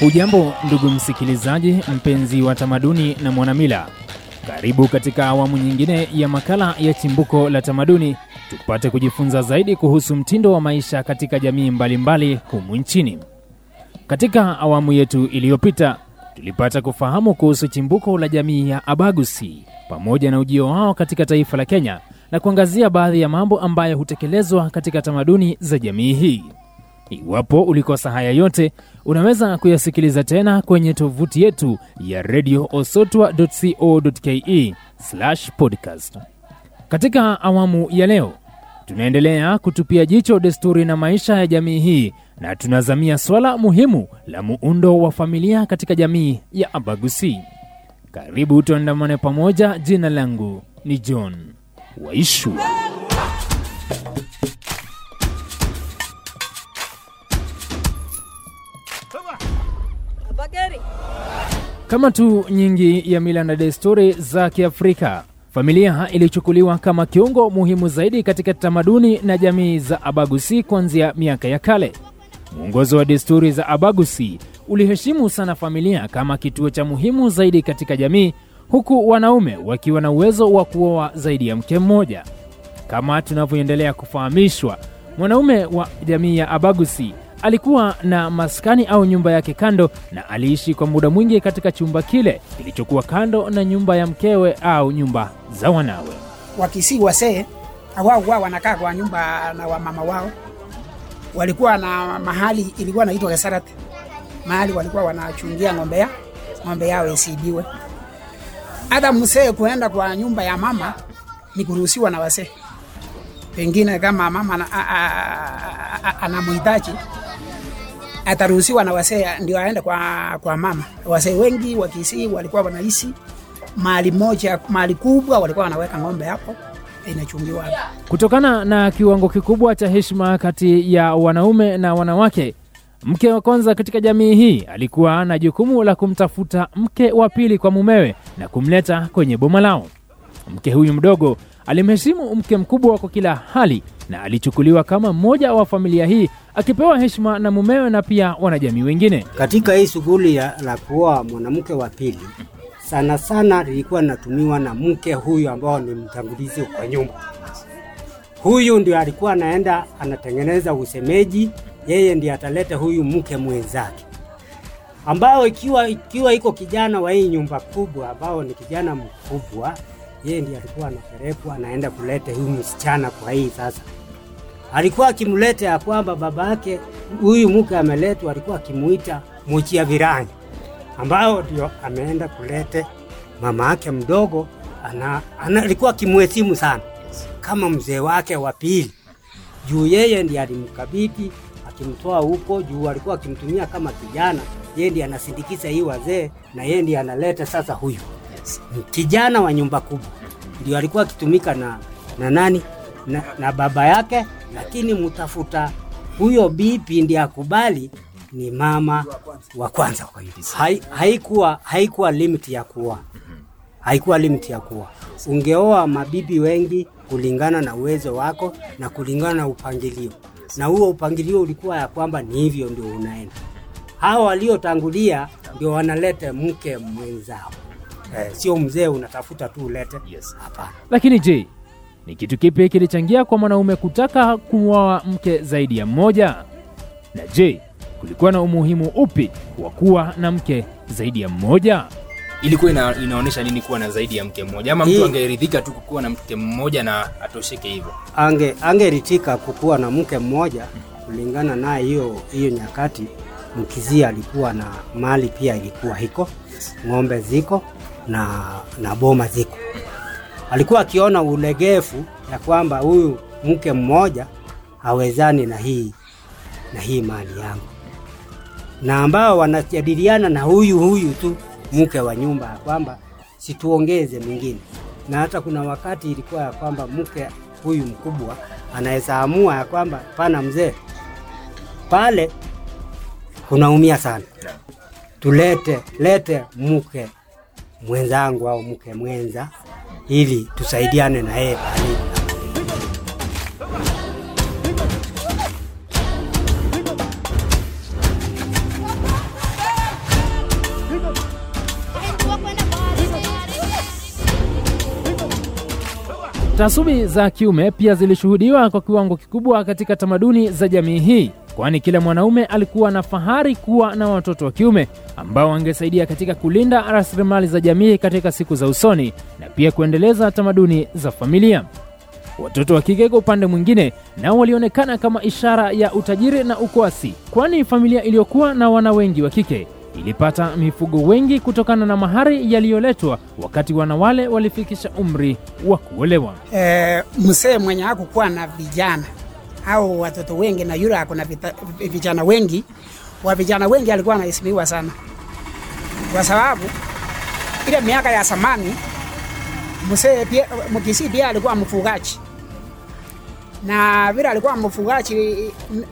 Hujambo ndugu msikilizaji, mpenzi wa tamaduni na mwanamila, karibu katika awamu nyingine ya makala ya Chimbuko la Tamaduni, tupate kujifunza zaidi kuhusu mtindo wa maisha katika jamii mbalimbali humu nchini. Katika awamu yetu iliyopita, tulipata kufahamu kuhusu chimbuko la jamii ya Abagusi pamoja na ujio wao katika taifa la Kenya na kuangazia baadhi ya mambo ambayo hutekelezwa katika tamaduni za jamii hii. Iwapo ulikosa haya yote, unaweza kuyasikiliza tena kwenye tovuti yetu ya radio osotwa.co.ke podcast. Katika awamu ya leo, tunaendelea kutupia jicho desturi na maisha ya jamii hii na tunazamia swala muhimu la muundo wa familia katika jamii ya Abagusi. Karibu tuandamane pamoja. Jina langu ni John Waishu. Kama tu nyingi ya mila na desturi za Kiafrika, familia ilichukuliwa kama kiungo muhimu zaidi katika tamaduni na jamii za Abagusi kuanzia miaka ya kale. Mwongozo wa desturi za Abagusi uliheshimu sana familia kama kituo cha muhimu zaidi katika jamii, huku wanaume wakiwa na uwezo wa kuoa zaidi ya mke mmoja. Kama tunavyoendelea kufahamishwa, mwanaume wa jamii ya Abagusi alikuwa na maskani au nyumba yake kando, na aliishi kwa muda mwingi katika chumba kile kilichokuwa kando na nyumba ya mkewe au nyumba za wanawe. Wakisii wasee wao wao wanakaa kwa nyumba na wamama wao, walikuwa na mahali ilikuwa naitwa Gesarat, mahali walikuwa wanachungia ng'ombe ng'ombe yao isiibiwe. Hata msee kuenda kwa nyumba ya mama ni kuruhusiwa na wasee, pengine kama mama anamhitaji ataruhusiwa na wasee ndio aende kwa, kwa mama. Wasee wengi wa Kisii walikuwa wanaishi mahali moja, mahali kubwa, walikuwa wanaweka ng'ombe hapo inachungiwa. Kutokana na kiwango kikubwa cha heshima kati ya wanaume na wanawake, mke wa kwanza katika jamii hii alikuwa na jukumu la kumtafuta mke wa pili kwa mumewe na kumleta kwenye boma lao. Mke huyu mdogo alimheshimu mke mkubwa kwa kila hali na alichukuliwa kama mmoja wa familia hii akipewa heshima na mumewe na pia wanajamii wengine. Katika hii shughuli la kuoa mwanamke wa pili, sana sana lilikuwa linatumiwa na mke huyu ambao ni mtangulizi kwa nyumba. Huyu ndio alikuwa anaenda anatengeneza usemeji, yeye ndiye ataleta huyu mke mwenzake, ambao ikiwa ikiwa iko kijana wa hii nyumba kubwa, ambao ni kijana mkubwa, yeye ndiye alikuwa anapelekwa anaenda kuleta huyu msichana kwa hii sasa alikuwa akimleta ya kwamba baba yake huyu mke ameletwa, alikuwa akimuita muchia virani, ambao ndio ameenda kulete mama yake mdogo. Ana, ana, alikuwa akimheshimu sana kama mzee wake wa pili, juu yeye ndiye alimkabidhi akimtoa huko, juu alikuwa akimtumia kama kijana. Yeye ndiye anasindikiza hii wazee na yeye ndiye analeta sasa huyu kijana wa nyumba kubwa, ndio alikuwa akitumika na, na nani na, na baba yake lakini mtafuta huyo bibi ndiye akubali ni mama wa kwanza. Hai, haikuwa haikuwa limit ya kuoa, haikuwa limit ya kuoa. Ungeoa mabibi wengi kulingana na uwezo wako na kulingana na upangilio, na huo upangilio ulikuwa ya kwamba ni hivyo ndio unaenda. Hao waliotangulia ndio wanaleta mke mwenzao, eh, sio mzee unatafuta tu ulete. Hapana. Lakini je, ni kitu kipi kilichangia kwa mwanaume kutaka kumwoa mke zaidi ya mmoja? Na je, kulikuwa na umuhimu upi wa kuwa na mke zaidi ya mmoja? Ilikuwa ina, inaonyesha nini kuwa na zaidi ya mke mmoja, ama mtu angeridhika tu kuwa na mke mmoja na atosheke hivyo? ange angeritika kukuwa na mke mmoja kulingana naye hiyo hiyo nyakati mkizia alikuwa na mali pia ilikuwa hiko ng'ombe ziko na, na boma ziko. Alikuwa akiona ulegefu ya kwamba huyu mke mmoja hawezani na hii na hii mali yangu. Na ambao wanajadiliana na huyu huyu tu mke wa nyumba ya kwamba situongeze mwingine. Na hata kuna wakati ilikuwa ya kwamba mke huyu mkubwa anaweza amua ya kwamba pana mzee pale kunaumia sana, tulete lete mke mwenzangu au mke mwenza ili tusaidiane na yeye pale. Taasubi za kiume pia zilishuhudiwa kwa kiwango kikubwa katika tamaduni za jamii hii, kwani kila mwanaume alikuwa na fahari kuwa na watoto wa kiume ambao wangesaidia katika kulinda rasilimali za jamii katika siku za usoni na pia kuendeleza tamaduni za familia. Watoto wa kike kwa upande mwingine nao walionekana kama ishara ya utajiri na ukwasi, kwani familia iliyokuwa na wana wengi wa kike ilipata mifugo wengi kutokana na mahari yaliyoletwa wakati wanawale walifikisha umri wa kuolewa. E, msee mwenye hakukuwa na vijana au watoto wengi na yule ako na vijana wengi, wa vijana wengi alikuwa anaheshimiwa sana, kwa sababu ile miaka ya zamani msee pia Mkisii pia alikuwa mfugaji, na vile alikuwa mfugaji,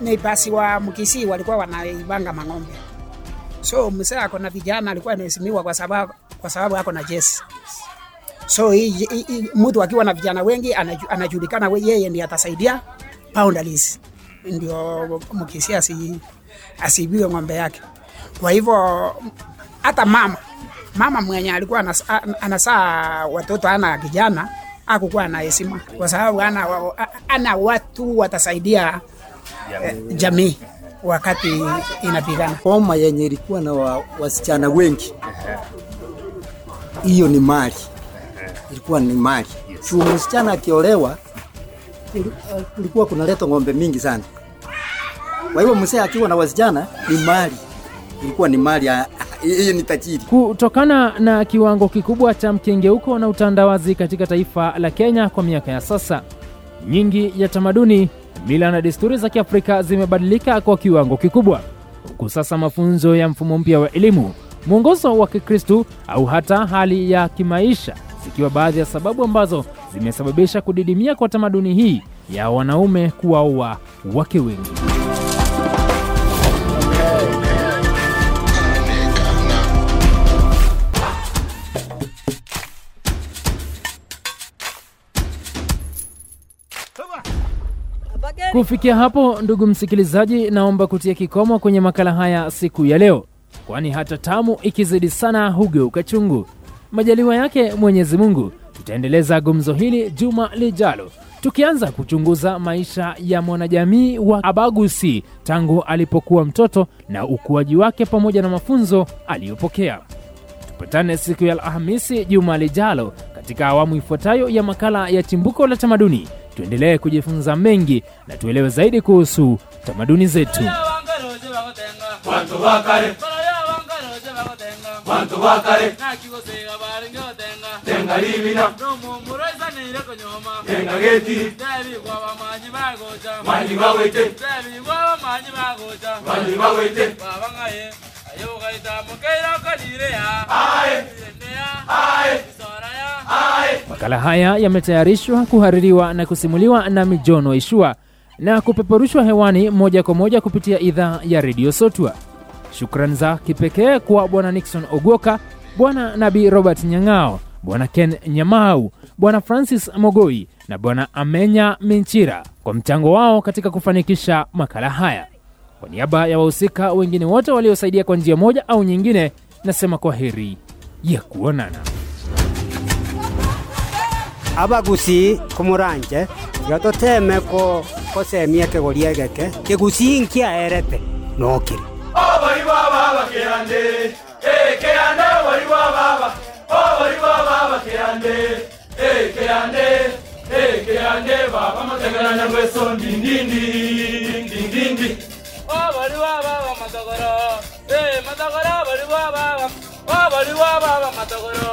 ni basi wa Mkisii walikuwa wanaibanga mang'ombe, so mzee ako na vijana alikuwa anaheshimiwa kwa sababu kwa sababu ako na jesi so hii, mtu akiwa na vijana wengi anaju, anajulikana yeye ndiye atasaidia boundaries, ndio Mkisii asi, asibiwe ng'ombe yake. Kwa hivyo hata mama mama mwenye alikuwa anasaa a- anasaa watoto ana kijana akukuwa na heshima. Kwa sababu ana, ana watu watasaidia eh, jamii wakati inapigana. Homa yenye ilikuwa na wa, wasichana wengi, hiyo ni mali, ilikuwa ni mali juu msichana akiolewa uh, kulikuwa kunaleta ng'ombe mingi sana. Kwa hivyo mzee akiwa na wasichana ni mali, ilikuwa ni mali, hiyo ni tajiri. Kutokana na kiwango kikubwa cha mkengeuko na utandawazi katika taifa la Kenya kwa miaka ya sasa, nyingi ya tamaduni, mila na desturi za Kiafrika zimebadilika kwa kiwango kikubwa, huku sasa mafunzo ya mfumo mpya wa elimu, mwongozo wa Kikristu au hata hali ya kimaisha zikiwa baadhi ya sababu ambazo zimesababisha kudidimia kwa tamaduni hii ya wanaume kuwaoa wake wengi. Kufikia hapo, ndugu msikilizaji, naomba kutia kikomo kwenye makala haya siku ya leo, kwani hata tamu ikizidi sana hugeuka chungu. Majaliwa yake Mwenyezi Mungu, tutaendeleza gumzo hili juma lijalo, tukianza kuchunguza maisha ya mwanajamii wa Abagusi tangu alipokuwa mtoto na ukuaji wake pamoja na mafunzo aliyopokea. Tupatane siku ya Alhamisi juma lijalo katika awamu ifuatayo ya makala ya Chimbuko la Tamaduni. Tuendelee kujifunza mengi na tuelewe zaidi kuhusu tamaduni zetu. Manyi bawete Manyi bawete Aye Aye Aye Makala haya yametayarishwa, kuhaririwa na kusimuliwa na Mijono Ishua na kupeperushwa hewani moja kwa moja kupitia idhaa ya redio Sotwa. Shukrani za kipekee kwa Bwana Nixon Ogwoka, Bwana Nabi Robert Nyang'ao, Bwana Ken Nyamau, Bwana Francis Mogoi na Bwana Amenya Minchira kwa mchango wao katika kufanikisha makala haya. Kwa niaba ya wahusika wengine wote waliosaidia kwa njia moja au nyingine, nasema kwa heri ya kuonana. Abagusi kumuranje tiga toteme ko kosemia kegoria geke kigusi nkiaerete nokire Obori baba Eh obori baba Obori baba Eh kirande Eh baba mategeranya kweso ndindindi ndindindi Obori baba matagoro Eh matagoro obori baba Obori baba matagoro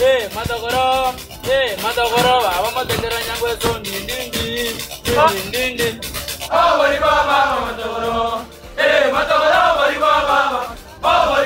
Eh matagoro Eh matagoro baba mategeranya kweso ndindindi ndindindi Obori baba matagoro Eh matagoro obori